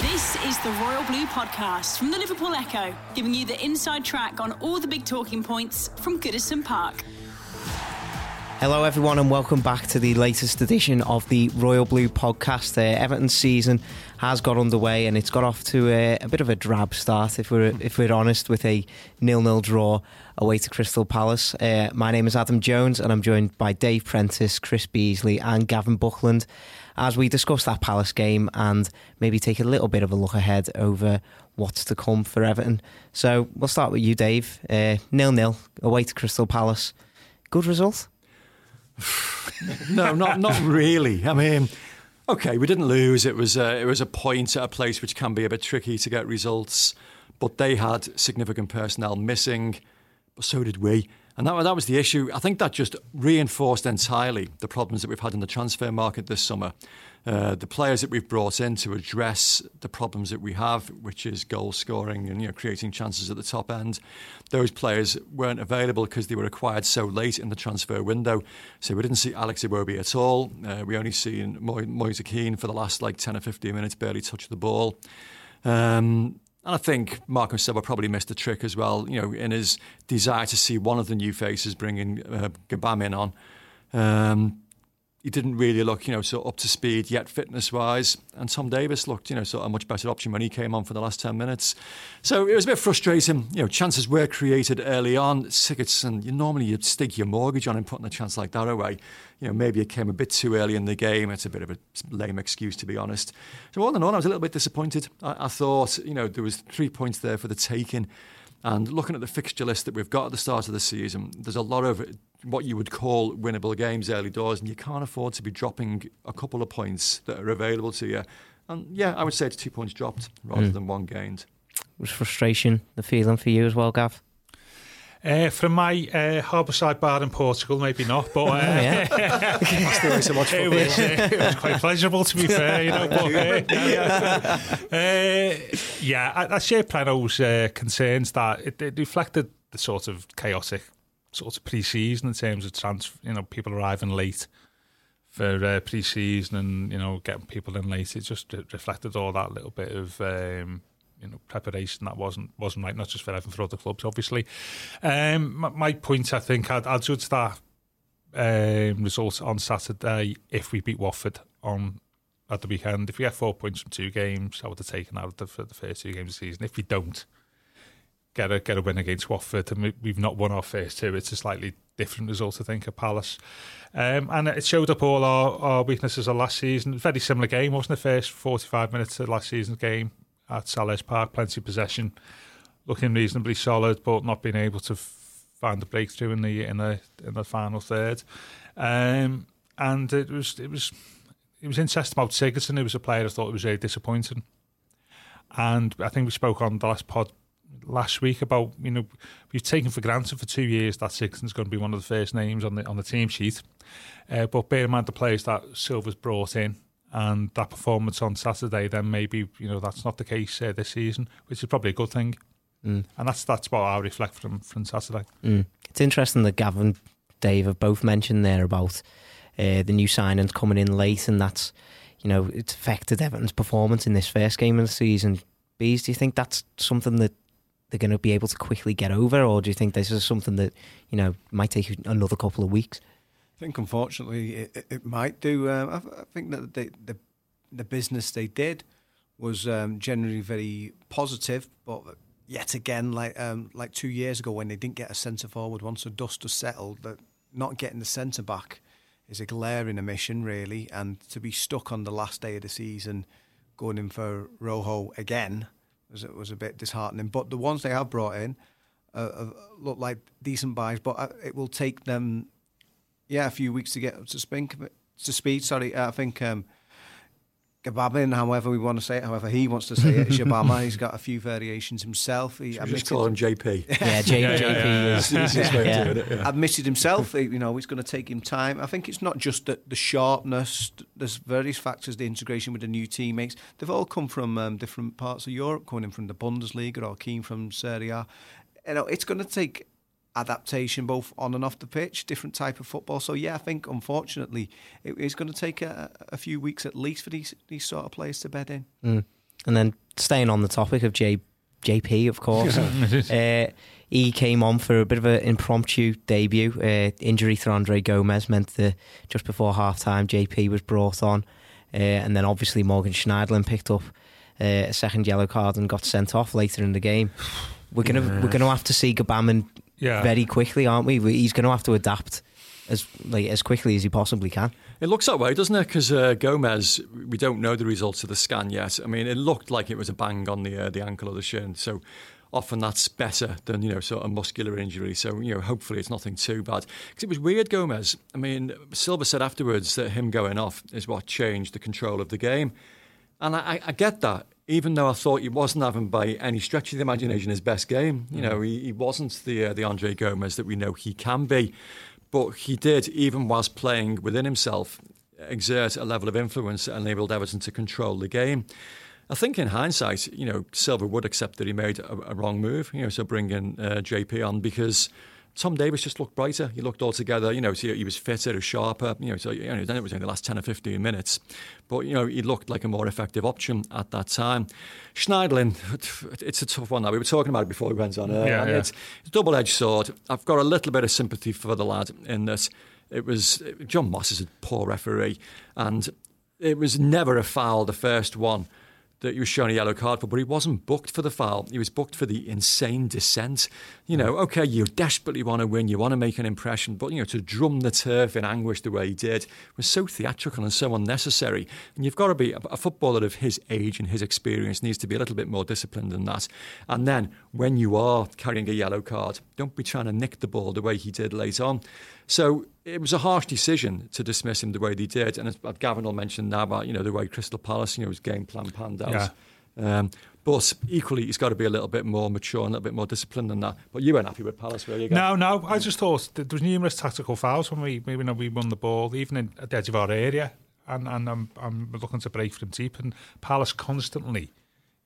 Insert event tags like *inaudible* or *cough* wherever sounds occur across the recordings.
This is the Royal Blue Podcast from the Liverpool Echo, giving you the inside track on all the big talking points from Goodison Park. Hello, everyone, and welcome back to the latest edition of the Royal Blue podcast. Uh, Everton's season has got underway, and it's got off to a, a, bit of a drab start, if we're if we're honest, with a nil-nil draw away to Crystal Palace. Uh, my name is Adam Jones, and I'm joined by Dave Prentice, Chris Beesley, and Gavin Buckland as we discuss that Palace game and maybe take a little bit of a look ahead over what's to come for Everton. So we'll start with you, Dave. Uh, nil-nil away to Crystal Palace. Good result. *laughs* no, not not really. I mean, okay, we didn't lose. It was a, it was a point at a place which can be a bit tricky to get results, but they had significant personnel missing, but so did we. And that, that was the issue. I think that just reinforced entirely the problems that we've had in the transfer market this summer. Uh, the players that we've brought in to address the problems that we have, which is goal scoring and you know creating chances at the top end, those players weren't available because they were acquired so late in the transfer window. So we didn't see Alex Iwobi at all. Uh, we only seen Mo- Moise Kean for the last like 10 or 15 minutes, barely touch the ball. Um, and I think Marco Silva probably missed a trick as well, you know, in his desire to see one of the new faces bringing uh, Gbamin on. Um, he didn't really look, you know, so up to speed yet fitness wise. And Tom Davies looked, you know, sort of a much better option when he came on for the last 10 minutes. So it was a bit frustrating. You know, chances were created early on. Sigurdsson, you normally you'd stick your mortgage on him putting a chance like that away. You know, maybe it came a bit too early in the game. It's a bit of a lame excuse, to be honest. So all in all, I was a little bit disappointed. I, I thought, you know, there was three points there for the taking. And looking at the fixture list that we've got at the start of the season, there's a lot of what you would call winnable games early doors, and you can't afford to be dropping a couple of points that are available to you. And yeah, I would say it's two points dropped rather mm. than one gained. It Was frustration the feeling for you as well, Gav? Uh, from my uh, harbourside bar in Portugal, maybe not, but uh, yeah. *laughs* so much it, was, uh, it was quite pleasurable to be *laughs* fair. You know, but, uh, *laughs* uh, yeah, I, I share Preno's uh, concerns that it, it, reflected the sort of chaotic sort of pre-season in terms of trans, you know, people arriving late for uh, pre-season and you know getting people in late. It just reflected all that little bit of. Um, you know preparation that wasn't wasn't right, not just for Everton for other clubs, obviously. Um, my, my, point, I think, I'd, I'd judge that um, on Saturday if we beat Watford on at the weekend. If we get four points from two games, I would have taken out the, for the first two games of the season. If we don't get a get a win against Watford, and we, have not won our first two, it's a slightly different result, I think, at Palace. Um, and it showed up all our, our weaknesses of last season. Very similar game, wasn't the first 45 minutes of last season's game at Selhurst Park, plenty of possession, looking reasonably solid, but not being able to find the breakthrough in the in the in the final third. Um, and it was it was it was interesting about Sigurdsson, who was a player I thought was very disappointing. And I think we spoke on the last pod last week about you know we've taken for granted for two years that Sigurdsson's going to be one of the first names on the on the team sheet. Uh, but bear in mind the players that Silva's brought in and that performance on Saturday, then maybe you know that's not the case uh, this season, which is probably a good thing. Mm. And that's that's what I reflect from from Saturday. Mm. It's interesting that Gavin, Dave have both mentioned there about uh, the new signings coming in late, and that's you know it's affected Everton's performance in this first game of the season. Bees, do you think that's something that they're going to be able to quickly get over, or do you think this is something that you know might take another couple of weeks? I think unfortunately it, it might do. Um, I, I, think that the, the, the business they did was um, generally very positive, but yet again, like um, like two years ago when they didn't get a centre forward, once the dust was settled, that not getting the centre back is a glaring omission, really, and to be stuck on the last day of the season, going in for Rojo again was was a bit disheartening. But the ones they have brought in uh, look like decent buys, but uh, it will take them yeah, a few weeks to get up to speed. To speed, sorry. I think um, Gababin, however we want to say it, however he wants to say it, Shabama, he's got a few variations himself. He Should we just call him JP. *laughs* Yeah, J- Yeah, yeah, JP yeah, is. It's the easiest way of Yeah. yeah. admitted himself, you know, it's going to take him time. I think it's not just the, the sharpness. There's various factors, the integration with the new teammates. They've all come from um, different parts of Europe, coming in from the Bundesliga or Kean from Serie A. You know, it's going to take adaptation both on and off the pitch, different type of football. So yeah, I think unfortunately it is going to take a, a few weeks at least for these these sort of players to bed in. Mm. And then staying on the topic of J- JP, of course, *laughs* uh, he came on for a bit of an impromptu debut. Uh, injury to Andre Gomes meant that just before half time, JP was brought on. Uh, and then obviously Morgan Schneiderlin picked up uh, a second yellow card and got sent off later in the game. We're gonna we're gonna have to see Gabaman Yeah. very quickly, aren't we? He's gonna have to adapt as like as quickly as he possibly can. It looks that way, doesn't it? Because uh, Gomes, we don't know the results of the scan yet. I mean, it looked like it was a bang on the uh, the ankle or the shin. So often that's better than you know sort of muscular injury. So you know, hopefully it's nothing too bad. Because it was weird, Gomes. I mean, Silva said afterwards that him going off is what changed the control of the game, and I- I get that. Even though I thought he wasn't having by any stretch of the imagination his best game, you know, he, he wasn't the uh, the Andre Gomes that we know he can be. But he did, even whilst playing within himself, exert a level of influence that enabled Everton to control the game. I think in hindsight, you know, Silva would accept that he made a, a wrong move, you know, so bringing uh, JP on because Tom Davies just looked brighter. He looked altogether, you know, so he was fitter, sharper, you know, so you know, then it was in the last 10 or 15 minutes. But, you know, he looked like a more effective option at that time. Schneiderlin, *laughs* it's a tough one now. We were talking about it before we went on. Uh, Yeah, yeah. It's, it's a double edged sword. I've got a little bit of sympathy for the lad in that it was John Moss is a poor referee, and it was never a foul, the first one that he was shown a yellow card for, but he wasn't booked for the foul. He was booked for the insane descent. You know, okay, you desperately want to win, you want to make an impression, but you know, to drum the turf in anguish the way he did was so theatrical and so unnecessary. And you've got to be a footballer of his age and his experience needs to be a little bit more disciplined than that. And then when you are carrying a yellow card, don't be trying to nick the ball the way he did late on. So it was a harsh decision to dismiss him the way they did. And as Gavin will mention now about, you know, the way Crystal Palace, you know, his game plan panned out. Um, but equally, he's got to be a little bit more mature and a little bit more disciplined than that. But you weren't happy with Palace, were you? Gav? No, no. I just thought there was numerous tactical fouls when we maybe we won the ball, even in, at the edge of our area, and and I'm I'm looking to break from deep, and Palace constantly,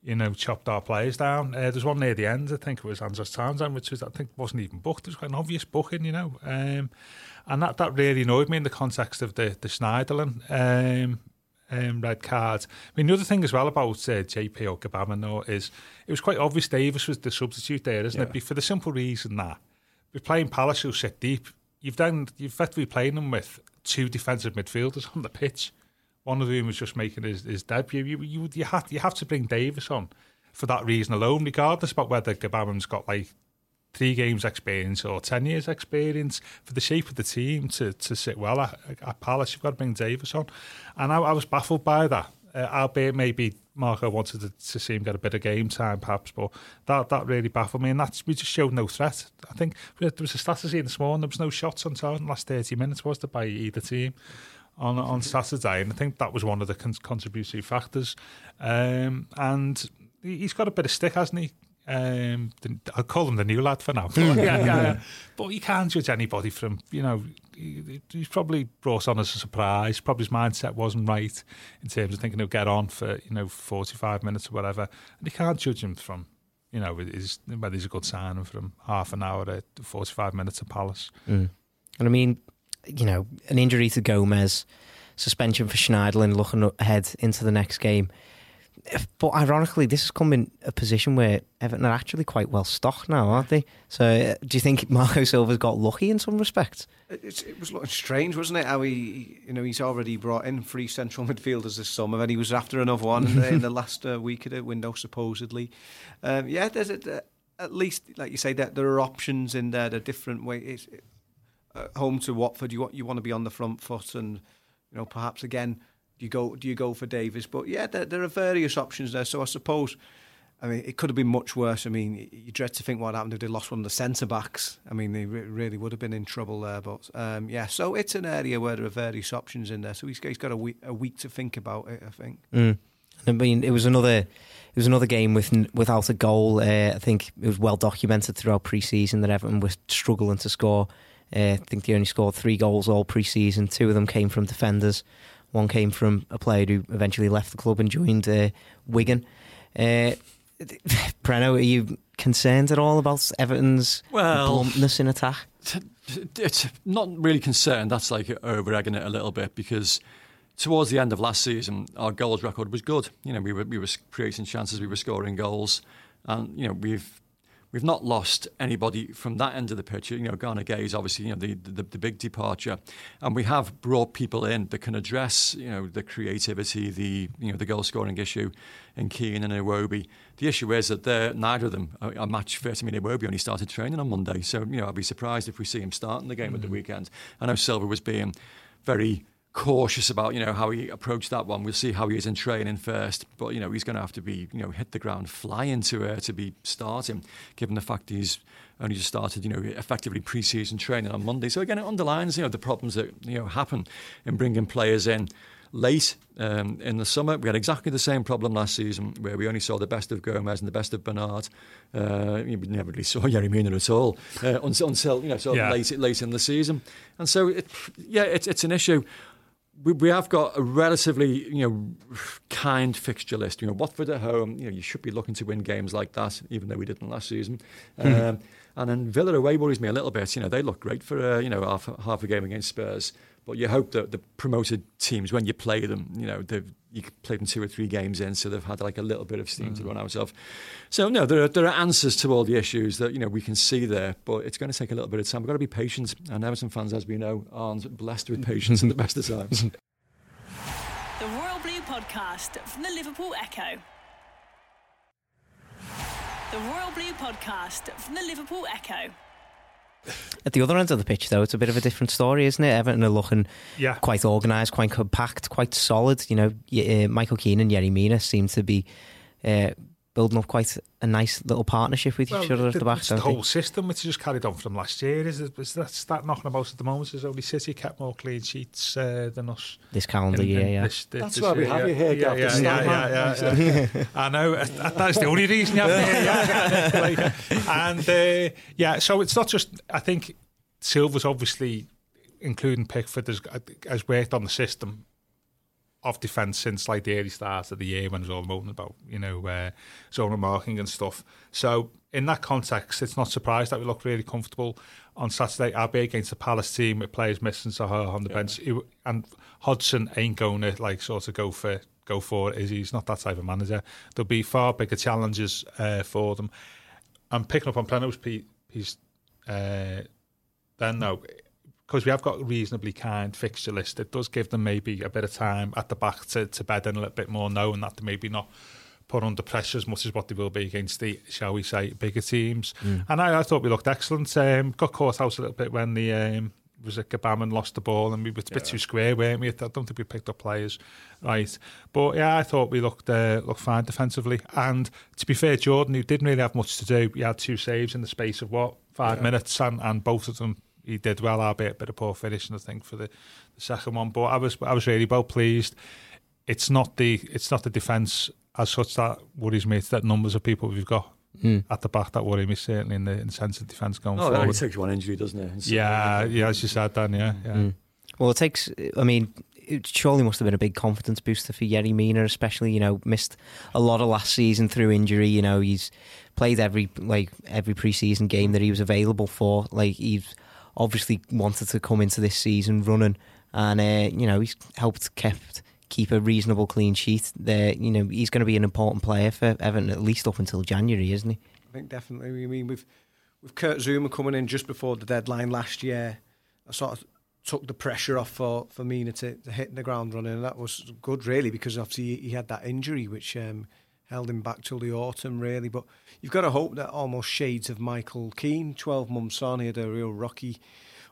you know, chopped our players down. Uh, there's one near the end, I think it was Andros Townsend, which was I think wasn't even booked. It was quite an obvious booking, you know, um, and that that really annoyed me in the context of the the Schneiderlin. Um, um, red card. I mean, the other thing as well about uh, JP or though is it was quite obvious Davies was the substitute there, isn't Yeah. it? For the simple reason that we're playing Palace who sit deep. You've then you've effectively playing them with two defensive midfielders on the pitch. One of whom was just making his, his debut. You, you you have you have to bring Davies on for that reason alone, regardless about whether Gabama's got like three games experience or 10 years experience for the shape of the team to, to sit well at, at Palace. You've got to bring Davies on. And I, I was baffled by that. Uh, albeit maybe Marco wanted to, to see him get a bit of game time perhaps but that, that really baffled me and that's we just showed no threat. I think there was a status here this morning there was no shots on target in the last 30 minutes was there by either team on on Saturday, and I think that was one of the con- contributory factors. Um, and he- he's got a bit of stick, hasn't he? Um, the, I'll call him the new lad for now. But, *laughs* yeah, yeah, yeah. but you can't judge anybody from you know. He, he's probably brought on as a surprise. Probably his mindset wasn't right in terms of thinking he'll get on for you know forty five minutes or whatever, and you can't judge him from you know his, whether he's a good signing from half an hour to forty five minutes at Palace. Mm. And I mean, you know, an injury to Gomes, suspension for Schneiderlin, looking ahead into the next game. But ironically, this has come in a position where Everton are actually quite well stocked now, aren't they? So, uh, do you think Marco Silva's got lucky in some respects? It's, it was looking strange, wasn't it? How he, you know, he's already brought in three central *laughs* midfielders this summer, and he was after another one in the, in *laughs* the last uh, week of the window, supposedly. Um, yeah, there's a, at least, like you say, that there are options in there. There are different ways. Home to Watford, you want you want to be on the front foot, and you know, perhaps again, do you go do you go for Davies? But yeah, there, there are various options there. So I suppose I mean, it could have been much worse. I mean, you dread to think what happened if they lost one of the centre backs. I mean, they re- really would have been in trouble there. But um, yeah, so it's an area where there are various options in there. So he's, he's got a week, a week to think about it. I think. Mm. I mean, it was another, it was another game with without a goal. Uh, I think it was well documented throughout pre-season that Everton was struggling to score. Uh, I think they only scored three goals all pre-season. Two of them came from defenders. One came from a player who eventually left the club and joined uh, Wigan. Uh, *laughs* Preno, are you concerned at all about Everton's well, bluntness in attack? It's not really concerned. That's like over egging it a little bit because towards the end of last season, our goals record was good. You know, we were we were creating chances, we were scoring goals, and you know we've we've not lost anybody from that end of the pitch. You know, Gana Gueye is obviously you know the, the, the big departure, and we have brought people in that can address you know the creativity, the you know the goal scoring issue in Kean and Iwobi. The issue is that they're neither of them are, are match fit. I mean, Iwobi only started training on Monday, so you know I'd be surprised if we see him starting the game mm-hmm. at the mm-hmm. weekend. I know Silva was being very cautious about you know how he approached that one. We'll see how he is in training first, but you know he's going to have to be you know hit the ground flying to uh, to be starting, given the fact he's only just started you know effectively pre-season training on Monday. So again, it underlines you know the problems that you know happen in bringing players in. Late um, in the summer, we had exactly the same problem last season, where we only saw the best of Gomes and the best of Bernard. Uh, we never really saw *laughs* Yerry Mina at all uh, until, until you know sort of yeah. late late in the season. And so, it, yeah, it's it's an issue we, we have got a relatively you know kind fixture list. You know, Watford at home. You know, you should be looking to win games like that, even though we didn't last season. Mm. Um, and then Villa away worries me a little bit. You know, they look great for uh, you know half half a game against Spurs. But you hope that the promoted teams, when you play them, you know, you play them two or three games in, so they've had like a little bit of steam mm. to run out of. So no, there are there are answers to all the issues that you know we can see there, but it's going to take a little bit of time. We've got to be patient, and Everton fans, as we know, aren't blessed with patience in the best of times. The Royal Blue Podcast from the Liverpool Echo. The Royal Blue Podcast from the Liverpool Echo. At the other end of the pitch, though, it's a bit of a different story, isn't it? Everton are looking yeah. quite organised, quite compact, quite solid. You know, uh, Michael Keane and Yerry Mina seem to be uh, building up quite a nice little partnership with well, each other at the back. the whole system, which just carried on from last year, is, is that knocking about at the moment? There's only City kept more clean sheets uh, than us this calendar in, year. yeah, this, this, That's this why we have you here, yeah, yeah, yeah, yeah, yeah, yeah. I know that's the only reason you have me here. Yeah. *laughs* and uh, yeah, so it's not just. I think Silva's obviously, including Pickford, has, has worked on the system of defence since like the early start of the year when it was all moaning about you know uh, zone marking and stuff. So in that context, it's not surprised that we look really comfortable on Saturday. I'll be against the Palace team with players missing Zaha on the yeah. bench, and Hodgson ain't going to like sort of go for go for it. Is he's not that type of manager. There'll be far bigger challenges uh, for them. I'm picking up on Plano's piece. Uh, then though because we have got a reasonably kind fixture list, it does give them maybe a bit of time at the back to, to bed in a little bit more, knowing that they maybe not put under pressure as much as what they will be against the, shall we say, bigger teams. Mm. And I, I, thought we looked excellent. Um, got caught out a little bit when the um, was it Gbamin lost the ball and we were a bit yeah. too square, weren't we? I don't think we picked up players right. But yeah, I thought we looked uh, looked fine defensively. And to be fair, Jordan, who didn't really have much to do, he had two saves in the space of what five yeah. minutes, and, and both of them he did well, albeit a bit of poor finishing, I think, for the, the second one. But I was I was really well pleased. It's not the it's not the defence as such that worries me. It's that numbers of people we've got mm. at the back that worry me certainly in the, in the sense of defence going oh, forward. it takes one injury, doesn't it? Yeah, yeah, as you said, Dan. Yeah, yeah. Mm. Well, it takes. I mean, it surely must have been a big confidence booster for Yerry Mina, especially you know missed a lot of last season through injury. You know he's played every like every preseason game that he was available for. Like he's obviously wanted to come into this season running, and uh, you know he's helped kept keep a reasonable clean sheet. There, you know he's going to be an important player for Everton at least up until January, isn't he? I think definitely. I mean, with with Kurt Zouma coming in just before the deadline last year, I sort of took the pressure off for for Mina to, to hit the ground running, and that was good really because obviously he had that injury which. Um, held him back till the autumn, really. But you've got to hope that almost shades of Michael Keane, 12 months on, he had a real rocky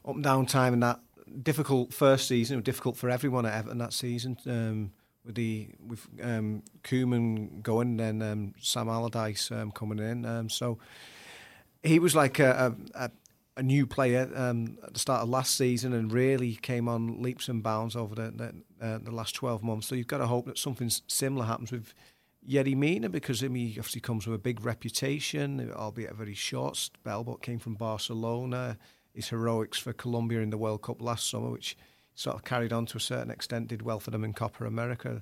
up and down time in that difficult first season. Difficult for everyone at Everton that season. Um, with the with um, Koeman going, then um, Sam Allardyce um, coming in. Um, so he was like a, a, a new player um, at the start of last season, and really came on leaps and bounds over the the, uh, the last twelve months. So you've got to hope that something similar happens with. Yerry Mina, because I mean, he obviously comes with a big reputation, albeit a very short spell, but came from Barcelona. His heroics for Colombia in the World Cup last summer, which sort of carried on to a certain extent, did well for them in Copa America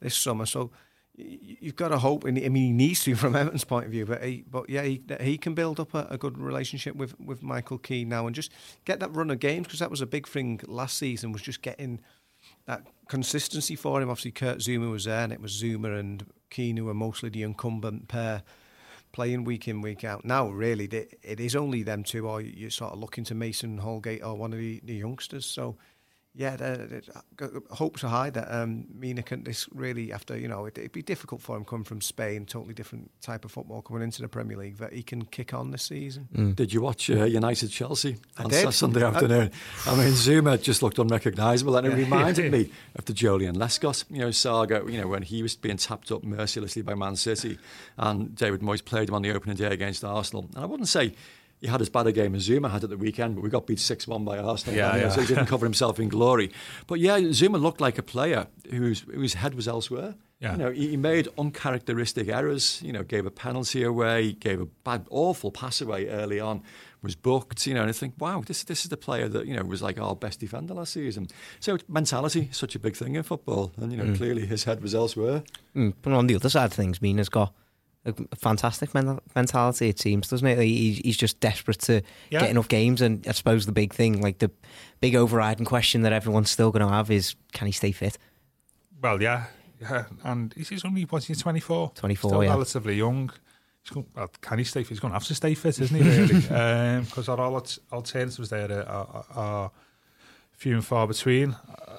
this summer. So you've got to hope, and I mean, he needs to *laughs* from Everton's point of view. But he, but yeah, he, he can build up a, a, good relationship with with Michael Keane now, and just get that run of games because that was a big thing last season was just getting that consistency for him. Obviously, Kurt Zouma was there, and it was Zouma and Keane who were mostly the incumbent pair playing week in week out. Now, really, it is only them two, or you're sort of looking to Mason Holgate or one of the, the youngsters. So yeah, the, the, hopes are high that um, Mina can this really after you know it, would be difficult for him coming from Spain, totally different type of football coming into the Premier League that he can kick on this season. Mm. Did you watch uh, United Chelsea on Sunday afternoon? I, I mean, Zouma just looked unrecognisable, and it reminded *laughs* me of the Joleon Lescott you know saga. You know when he was being tapped up mercilessly by Man City, and David Moyes played him on the opening day against Arsenal, and I wouldn't say he had as bad a game as Zouma had at the weekend, but we got beat 6 1 by Arsenal. Yeah, yeah. So he didn't cover himself in glory. But yeah, Zouma looked like a player whose, whose head was elsewhere. Yeah. You know, he, he made uncharacteristic errors, you know, gave a penalty away, gave a bad, awful pass away early on, was booked, you know, and I think, wow, this, this is the player that, you know, was like our best defender last season. So mentality, is such a big thing in football. And, you know, mm. clearly his head was elsewhere. Mm. But on the other side of things, Mina's got a fantastic mentality. It seems, doesn't it? he's just desperate to yeah. get enough games, and I suppose the big thing, like the big overriding question that everyone's still going to have, is can he stay fit? Well, yeah, yeah, and he's only what's he twenty four, twenty four, yeah. relatively young. Going, well, can he stay fit? He's going to have to stay fit, isn't he? Really, because *laughs* um, our alternatives there are, are, are few and far between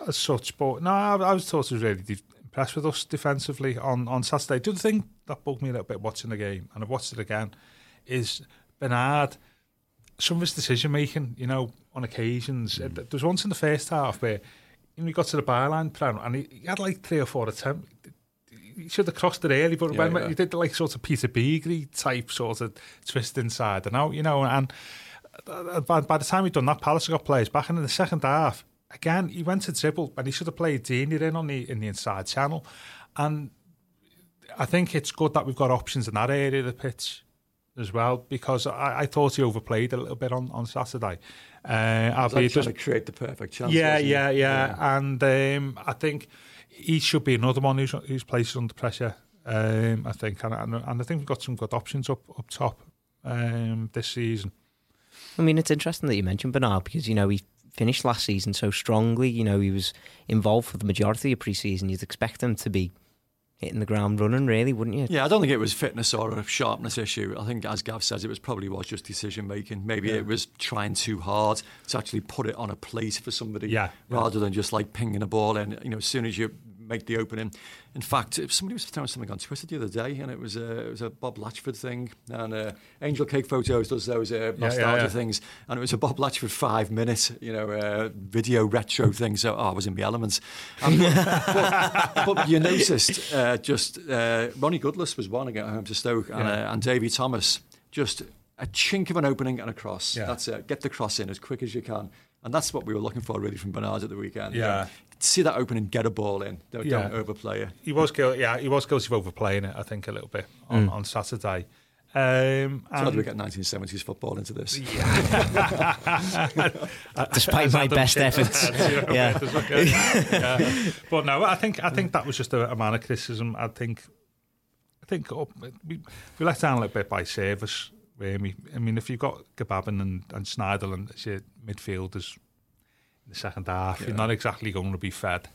as such. But no, I, I was thought it was really impressed with us defensively on, on Saturday. The other thing that bugged me a little bit watching the game, and I've watched it again, is Bernard. Some of his decision making, you know, on occasions. Mm. There was once in the first half where you know, he got to the byline, plan and he, he had like three or four attempts. He should have crossed it early, but yeah, when yeah. he did the, like sort of Peter Beagrie type sort of twist inside and out, you know, and uh, by, by the time he'd done that, Palace got players back, and in the second half, again, he went to dribble, and he should have played Digne in on the in the inside channel, and I think it's good that we've got options in that area of the pitch as well because I, I thought he overplayed a little bit on, on Saturday. Uh, I'll be just to create the perfect chance. Yeah, yeah, yeah, yeah, and um, I think he should be another one who's who's placed under pressure. Um, I think, and, and, and I think we've got some good options up up top um, this season. I mean, it's interesting that you mentioned Bernard because you know he finished last season so strongly. You know, he was involved for the majority of pre-season. You'd expect him to be hitting the ground running, really, wouldn't you? Yeah, I don't think it was fitness or a sharpness issue. I think, as Gav says, it was probably was just decision making. Maybe yeah. it was trying too hard to actually put it on a plate for somebody, yeah, rather yeah. than just like pinging a ball in. You know, as soon as you make the opening. In fact, somebody was throwing something on Twitter the other day, and it was a, it was a Bob Latchford thing. And uh, Angel Cake Photos does those uh, nostalgia yeah, yeah, yeah. things, and it was a Bob Latchford five minute, you know, uh, video retro thing. So oh, I was in the elements. And, but, but, you noticed uh, just uh, Ronnie Goodlass was one again home to Stoke, and, uh, and Davy Thomas just a chink of an opening and a cross. That's it. Get the cross in as quick as you can. And that's what we were looking for really from Bernard at the weekend. Yeah see that opening, and get a ball in. Don't, yeah. don't overplay it. He was guilty. Yeah, he was guilty of overplaying it. I think a little bit on, mm. on Saturday. Um, so how do we get 1970s football into this? Yeah. *laughs* *laughs* Despite my best efforts. yeah. yeah. *laughs* But no, I think I think that was just a, a of criticism. I think I think oh, we, we let down a little bit by service. Really. I mean, if you've got Gbamin and, and Schneiderlin as your midfielders in the second half. Yeah. You're not exactly going to be fed.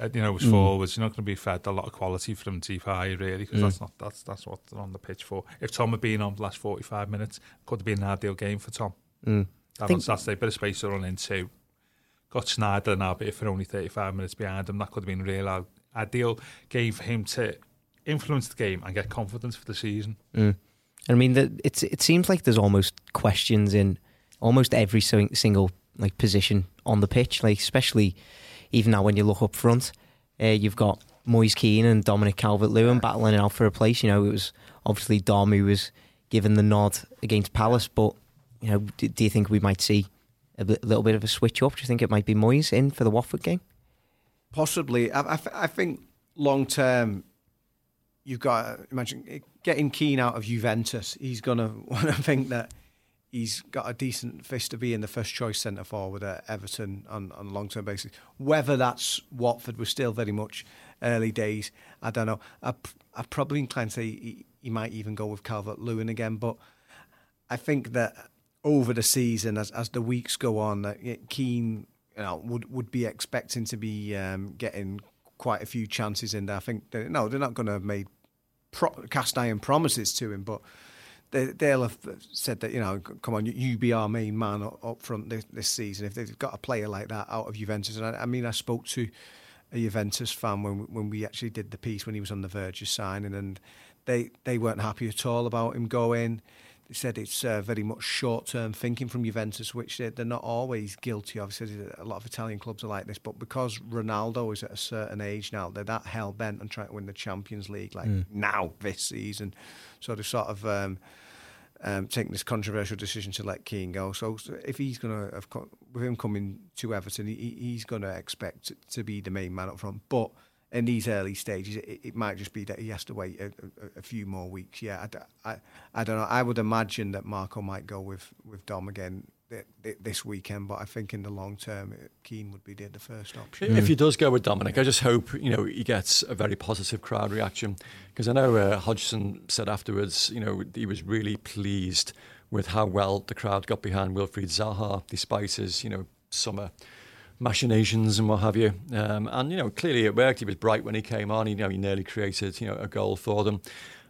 Uh, you know, as mm. forwards, you're not going to be fed a lot of quality from deep high, really, because mm. that's not that's that's what they're on the pitch for. If Tom had been on the last 45 minutes, could have been an ideal game for Tom. Mm. That on Saturday, bit of space to run into. Got Snyder now, but if for only 35 minutes behind him, that could have been a real ideal game for him to influence the game and get confidence for the season. Mm. I mean, the, it's it seems like there's almost questions in almost every single like position on the pitch, like especially even now when you look up front. Uh, you've got Moise Kean and Dominic Calvert-Lewin battling it out for a place. You know, it was obviously Dom who was given the nod against Palace, but you know, do, do you think we might see a bit, little bit of a switch up? Do you think it might be Moise in for the Watford game? Possibly. I, I, I think long term, you've got to imagine getting Kean out of Juventus. He's going *laughs* to want to think that he's got a decent fist to be in the first choice centre forward at Everton on, on a long term basis. Whether that's Watford was still very much early days, I don't know. I, I probably inclined to say he, he might even go with Calvert Lewin again, but I think that over the season, as, as the weeks go on, that Kean you know, would would be expecting to be um, getting quite a few chances in there. I think they, no, they're not going to have made pro- cast iron promises to him, but they, they'll have said that you know, come on, you be our main man up front this, this season. If they've got a player like that out of Juventus, and I, I mean, I spoke to a Juventus fan when when we actually did the piece when he was on the verge of signing, and they they weren't happy at all about him going. They said it's uh, very much short term thinking from Juventus, which they're, they're not always guilty of. Said a lot of Italian clubs are like this, but because Ronaldo is at a certain age now, they're that hell bent on trying to win the Champions League, like mm. now this season. So they're sort of um, um, taking this controversial decision to let Kean go. So, so if he's going to have, with him coming to Everton, he, he's going to expect to be the main man up front, but in these early stages, it, it, might just be that he has to wait a, a, a few more weeks. Yeah, I, I, I, don't know. I would imagine that Marco might go with, with Dom again this weekend, but I think in the long term, Kean would be the, the first option. If he does go with Dominic, I just hope you know he gets a very positive crowd reaction because I know uh, Hodgson said afterwards, you know, he was really pleased with how well the crowd got behind Wilfried Zaha despite his you know summer machinations and what have you. Um, and you know, clearly it worked. He was bright when he came on. You know, he nearly created you know a goal for them.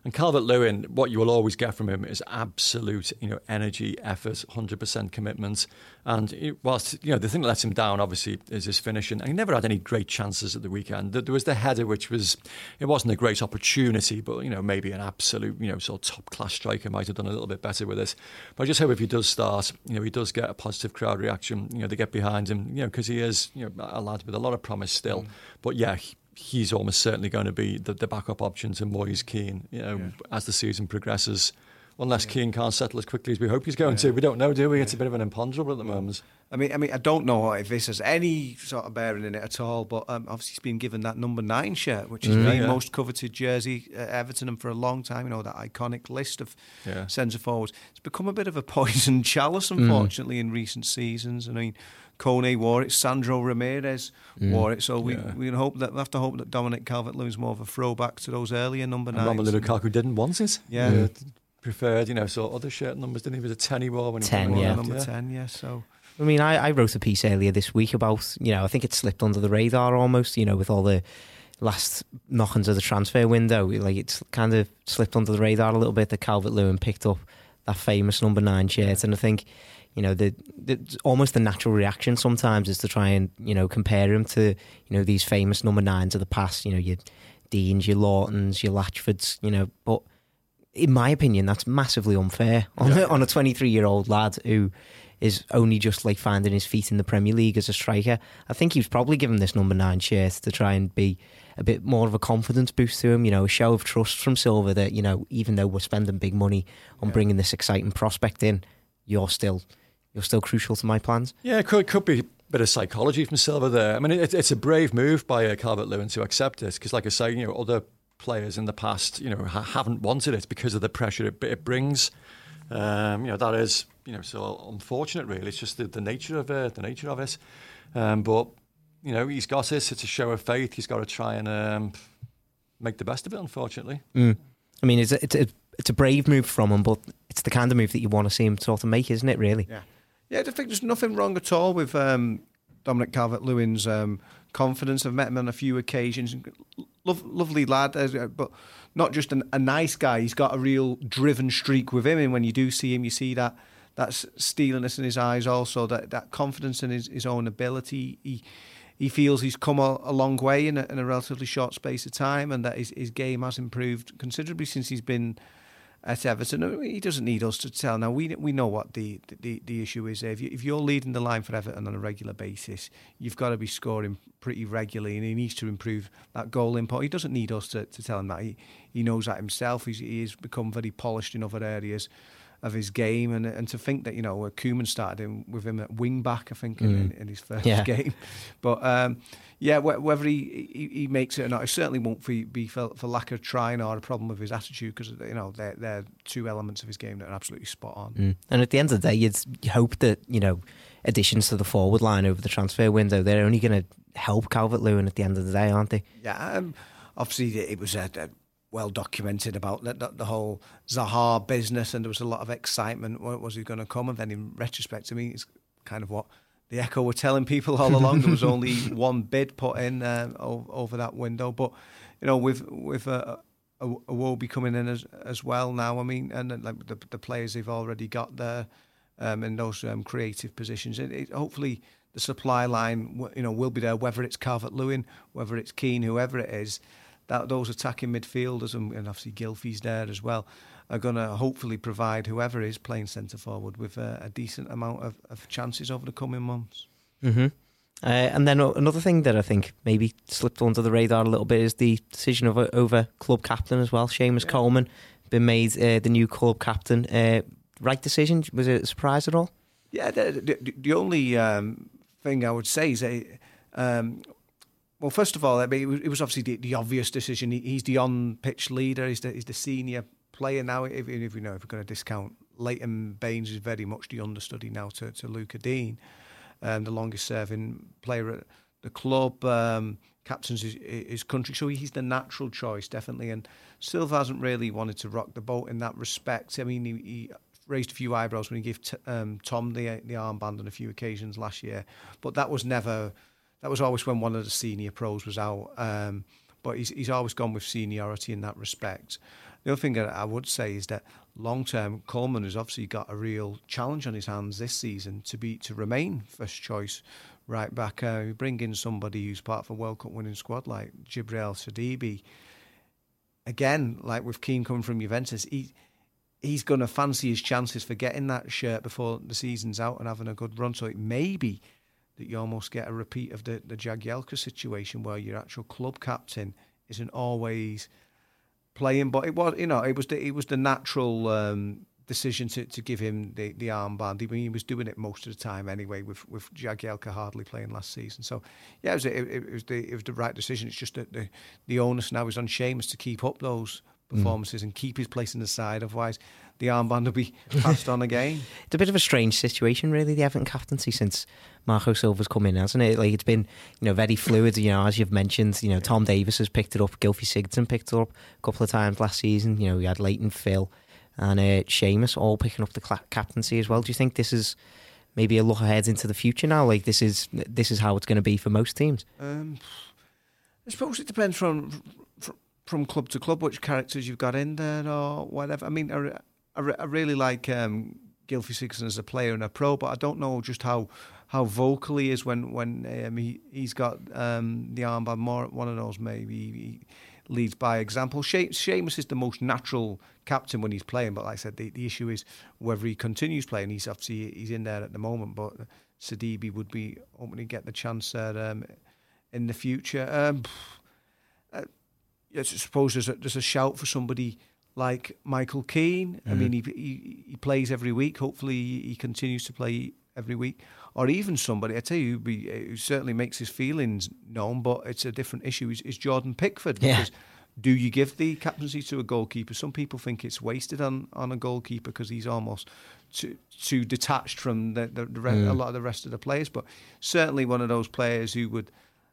And Calvert Lewin, what you will always get from him is absolute, you know, energy, effort, hundred percent commitment. And whilst you know the thing that lets him down, obviously, is his finishing. And he never had any great chances at the weekend. There was the header, which was it wasn't a great opportunity, but you know maybe an absolute, you know, sort of top class striker might have done a little bit better with this. But I just hope if he does start, you know, he does get a positive crowd reaction. You know, they get behind him. You know, because he is, you know, a lad with a lot of promise still. Mm. But yeah, he's almost certainly going to be the, the backup option to Moise Kean, you know, yeah. as the season progresses. Unless yeah. Kean can't settle as quickly as we hope he's going yeah. to. We don't know, do we? It's a bit of an imponderable at the moment. I mean, I mean, I don't know if this has any sort of bearing in it at all. But um, obviously, he's been given that number nine shirt, which is mm, the most coveted jersey at Everton, and for a long time, you know, that iconic list of yeah. centre forwards. It's become a bit of a poison chalice, mm. unfortunately, mm. in recent seasons. I mean, Kone wore it, Sandro Ramirez mm. wore it. So we yeah. we hope that we have to hope that Dominic Calvert-Lewin's more of a throwback to those earlier number nines. Romelu Lukaku didn't want it. Yeah. yeah. Preferred, you know, so other shirt numbers didn't he was a ten he wore when he 10, yeah. number yeah. ten, yeah. So I mean, I, I wrote a piece earlier this week about you know I think it slipped under the radar almost, you know, with all the last knockings of the transfer window. Like it's kind of slipped under the radar a little bit that Calvert Lewin picked up that famous number nine shirt, and I think you know, the, the, almost the natural reaction sometimes is to try and you know compare him to you know these famous number nines of the past. You know, your Deans, your Lawtons, your Latchfords. You know, but in my opinion, that's massively unfair on yeah. a, on a 23 year old lad who is only just like finding his feet in the Premier League as a striker. I think he was probably given this number nine shirt to try and be a bit more of a confidence boost to him, you know, a show of trust from Silva that, you know, even though we're spending big money on yeah. bringing this exciting prospect in, you're still you're still crucial to my plans. Yeah, it could, could be a bit of psychology from Silva there. I mean, it, it's a brave move by uh, Calvert Lewin to accept this because, like I say, you know, other players in the past, you know, ha- haven't wanted it because of the pressure it, it brings. Um, you know, that is, you know, so unfortunate. Really, it's just the, the nature of it. The nature of it. Um, but you know, he's got this. It's a show of faith. He's got to try and um, make the best of it. Unfortunately. Mm. I mean, it's a, it's a it's a brave move from him, but it's the kind of move that you want to see him sort of make, isn't it? Really? Yeah. Yeah, I think there's nothing wrong at all with um, Dominic Calvert Lewin's um, confidence. I've met him on a few occasions. Lo- lovely lad, uh, but not just an, a nice guy. He's got a real driven streak with him. And when you do see him, you see that that steeliness in his eyes, also that, that confidence in his, his own ability. He he feels he's come a, a long way in a, in a, relatively short space of time, and that his, his game has improved considerably since he's been at Everton. He doesn't need us to tell. Now we we know what the the, the issue is. If, you, you're leading the line for Everton on a regular basis, you've got to be scoring pretty regularly, and he needs to improve that goal input. He doesn't need us to, to tell him that. He he knows that himself. He's he's become very polished in other areas of his game, and and to think that you know Koeman started him with him at wing back, I think, mm. in, in, his first yeah. *laughs* game, but. Um, yeah, whether he, he, he, makes it or not, it certainly won't be for, for lack of trying or a problem with his attitude because you know they're, they're two elements of his game that are absolutely spot on. Mm. And at the end of the day, you'd hope that you know additions to the forward line over the transfer window they're only going to help Calvert Lewin at the end of the day, aren't they? Yeah, um, obviously it was a, a well documented about the, the, the, whole Zaha business, and there was a lot of excitement. When was he going to come? And then in retrospect, I mean, it's kind of what the Echo were telling people all along. there was only *laughs* one bid put in uh, over that window, but you know, with with a, a, a Wobie coming in as as well now. I mean, and like the the players they've already got there um, in those um, creative positions. It, it, hopefully, the supply line, you know, will be there. Whether it's Calvert Lewin, whether it's Kean, whoever it is, that those attacking midfielders and, and obviously Gylfi's there as well are going to hopefully provide whoever is playing centre forward with a, a, decent amount of, of, chances over the coming months. Mm-hmm. Uh, and then another thing that I think maybe slipped under the radar a little bit is the decision of over club captain as well. Seamus yeah. Coleman been made uh, the new club captain. Uh, right decision? Was it a surprise at all? Yeah, the, the, the only um, thing I would say is um, well, first of all, I mean, it was obviously the, the obvious decision. He, he's the on-pitch leader. He's the, he's the senior player now. If, if you know, if we're going to discount Leighton Baines, is very much the understudy now to, to Lucas Digne, um, the longest-serving player at the club. Um, captains his, his country, so he's the natural choice, definitely. And Silva hasn't really wanted to rock the boat in that respect. I mean, he, he raised a few eyebrows when he gave t- um, Tom the the armband on a few occasions last year, but that was never. That was always when one of the senior pros was out. Um, but he's he's always gone with seniority in that respect. The other thing that I would say is that long term, Coleman has obviously got a real challenge on his hands this season to be to remain first choice right back. Uh, bring in somebody who's part of a World Cup winning squad like Djibril Sidibe. Again, like with Kean coming from Juventus, he he's going to fancy his chances for getting that shirt before the season's out and having a good run. So it may be that you almost get a repeat of the the Jagielka situation where your actual club captain isn't always playing, but it was you know it was the it was the natural um, decision to, to give him the, the armband. He, he was doing it most of the time anyway, with with Jagielka hardly playing last season. So yeah, it was, it, it was the it was the right decision. It's just that the the onus now is on Seamus to keep up those mm. performances mm. and keep his place in the side. Otherwise, the armband will be *laughs* passed on again. It's a bit of a strange situation, really, the Everton captaincy since Marco Silva's come in, hasn't it? Like it's been, you know, very fluid. You know, as you've mentioned, you know, Tom Davies has picked it up. Gylfi Sigurdsson picked it up a couple of times last season. You know, we had Leighton, Phil, and uh, Seamus all picking up the cl- captaincy as well. Do you think this is maybe a look ahead into the future now? Like this is this is how it's going to be for most teams. Um, I suppose it depends from, from from club to club which characters you've got in there or whatever. I mean, I, I, I really like um, Sigurdsson as a player and a pro, but I don't know just how how vocal he is when when um, he he's got um, the armband. More one of those maybe he leads by example. She- Seamus is the most natural captain when he's playing, but like I said, the, the issue is whether he continues playing. He's obviously he's in there at the moment, but Sidibe would be hoping to get the chance there um, in the future. Um, uh, I suppose there's a, there's a shout for somebody like Michael Keane. Mm. I mean, mm-hmm. he, he, he plays every week. Hopefully, he continues to play every week. Or even somebody, I tell you, who, who certainly makes his feelings known, but it's a different issue. Is, is Jordan Pickford? Yeah. Because do you give the captaincy to a goalkeeper? Some people think it's wasted on, on a goalkeeper because he's almost too, too detached from the, the, the mm. a lot of the rest of the players. But certainly one of those players who would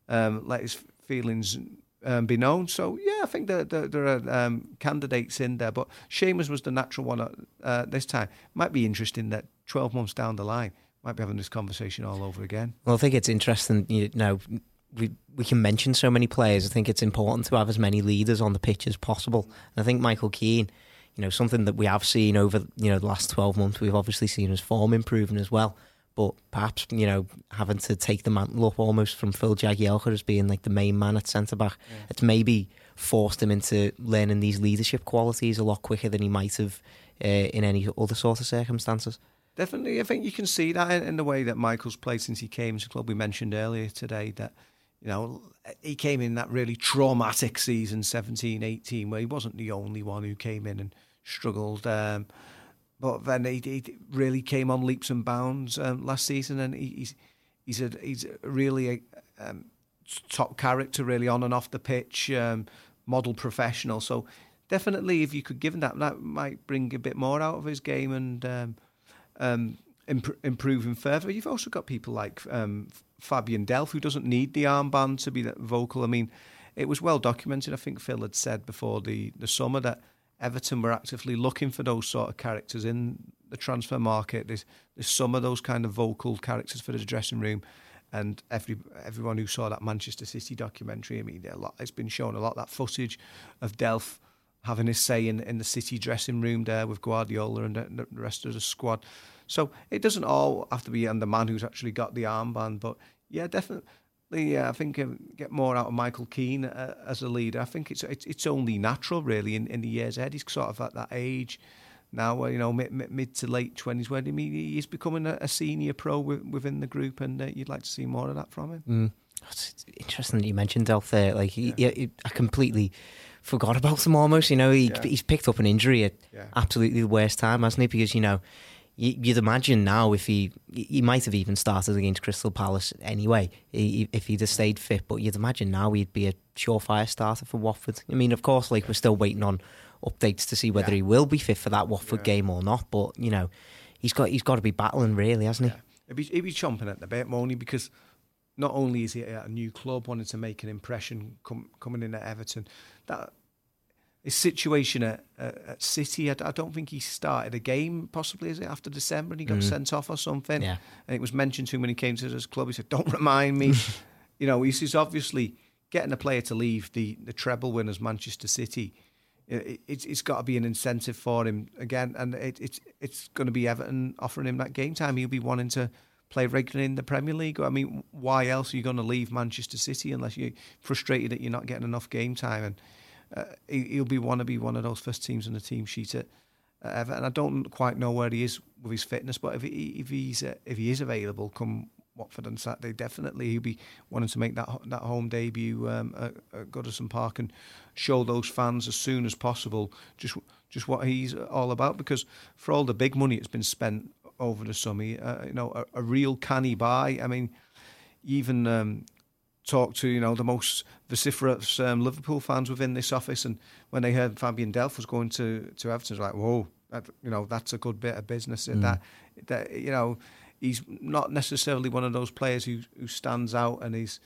um, let his feelings um, be known. So yeah, I think there, there, there are um, candidates in there, but Seamus was the natural one uh, this time. Might be interesting that 12 months down the line, might be having this conversation all over again. Well, I think it's interesting. You know, we we can mention so many players. I think it's important to have as many leaders on the pitch as possible. And I think Michael Keane, you know, something that we have seen over you know the last 12 months, we've obviously seen his form improving as well. But perhaps you know having to take the mantle up almost from Phil Jagielka as being like the main man at centre back, yeah. it's maybe forced him into learning these leadership qualities a lot quicker than he might have uh, in any other sort of circumstances. Definitely, I think you can see that in, in the way that Michael's played since he came to the club. We mentioned earlier today that you know, he came in that really traumatic season, 17, 18, where he wasn't the only one who came in and struggled. Um, but then he, he, really came on leaps and bounds um, last season, and he, he's he's a he's really a um, top character, really on and off the pitch, um, model professional. So definitely, if you could give him that, that might bring a bit more out of his game and um, um, imp- improve him further. You've also got people like um, Fabian Delph, who doesn't need the armband to be that vocal. I mean, it was well documented. I think Phil had said before the, the summer that Everton were actively looking for those sort of characters in the transfer market. There's, there's some of those kind of vocal characters for the dressing room. And every everyone who saw that Manchester City documentary, I mean, a lot, it's been shown a lot that footage of Delph having his say in, in the City dressing room there with Guardiola and the, the rest of the squad. So it doesn't all have to be on the man who's actually got the armband, but yeah, definitely. Yeah, I think um, get more out of Michael Keane uh, as a leader. I think it's, it's it's only natural, really, in, in the years ahead. He's sort of at that age now, where you know, mid, mid to late twenties, where he's becoming a, a senior pro within the group, and uh, you'd like to see more of that from him. Mm. It's interesting that you mentioned Delph there. Like, he, yeah. he, I completely forgot about him almost. You know, he, yeah. he's picked up an injury at yeah. absolutely the worst time, hasn't he? Because you know you'd imagine now if he he might have even started against Crystal Palace anyway if he'd have stayed fit. But you'd imagine now he'd be a surefire starter for Watford. I mean, of course, like we're still waiting on updates to see whether yeah. he will be fit for that Watford yeah. game or not. But you know, he's got he's got to be battling really, hasn't he? Yeah. He'd be, he'd be chomping at the bit, only because not only is he at a new club, wanting to make an impression com- coming in at Everton, that his situation at, at City, I, I, don't think he started a game, possibly, is it, after December and he got mm. sent off or something? Yeah. And it was mentioned to him when he came to his club. He said, Don't remind me. *laughs* you know, he's, he's, obviously getting a player to leave the, the treble winners, Manchester City. It, it, it's got to be an incentive for him again, and it, it's it's going to be Everton offering him that game time. He'll be wanting to play regularly in the Premier League. I mean, why else are you going to leave Manchester City unless you're frustrated that you're not getting enough game time? And uh, he, will be want to be one of those first teams on the team sheet at Everton. I don't quite know where he is with his fitness, but if he, if he's uh, if he is available come Watford on Saturday, definitely he'll be wanting to make that that home debut um, at, at Goodison Park and show those fans as soon as possible just just what he's all about. Because for all the big money that's been spent over the summer, uh, you know, a, a, real canny buy. I mean, even um, talked to you know the most vociferous um, Liverpool fans within this office, and when they heard Fabian Delph was going to to Everton, was like, whoa, that, you know that's a good bit of business. Mm. That that you know he's not necessarily one of those players who who stands out and he's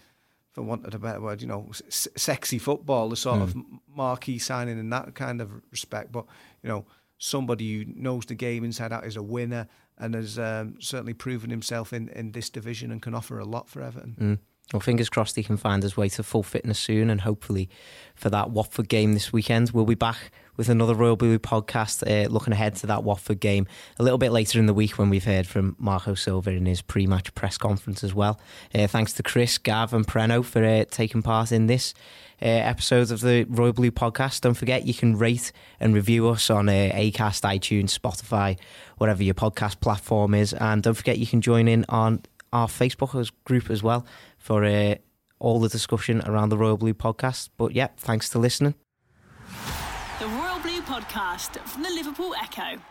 for want of a better word, you know, s- sexy football, the sort mm. of marquee signing in that kind of respect. But you know, somebody who knows the game inside out is a winner and has um, certainly proven himself in, in this division and can offer a lot for Everton. Mm. Well, fingers crossed he can find his way to full fitness soon, and hopefully for that Watford game this weekend, we'll be back with another Royal Blue podcast uh, looking ahead to that Watford game a little bit later in the week when we've heard from Marco Silva in his pre match press conference as well. Uh, thanks to Chris, Gav, and Preno for uh, taking part in this. Uh, episode of the Royal Blue podcast. Don't forget you can rate and review us on uh, Acast, iTunes, Spotify, whatever your podcast platform is, and don't forget you can join in on our Facebook group as well for uh, all the discussion around the Royal Blue podcast. But yeah, thanks for listening. The Royal Blue podcast from the Liverpool Echo.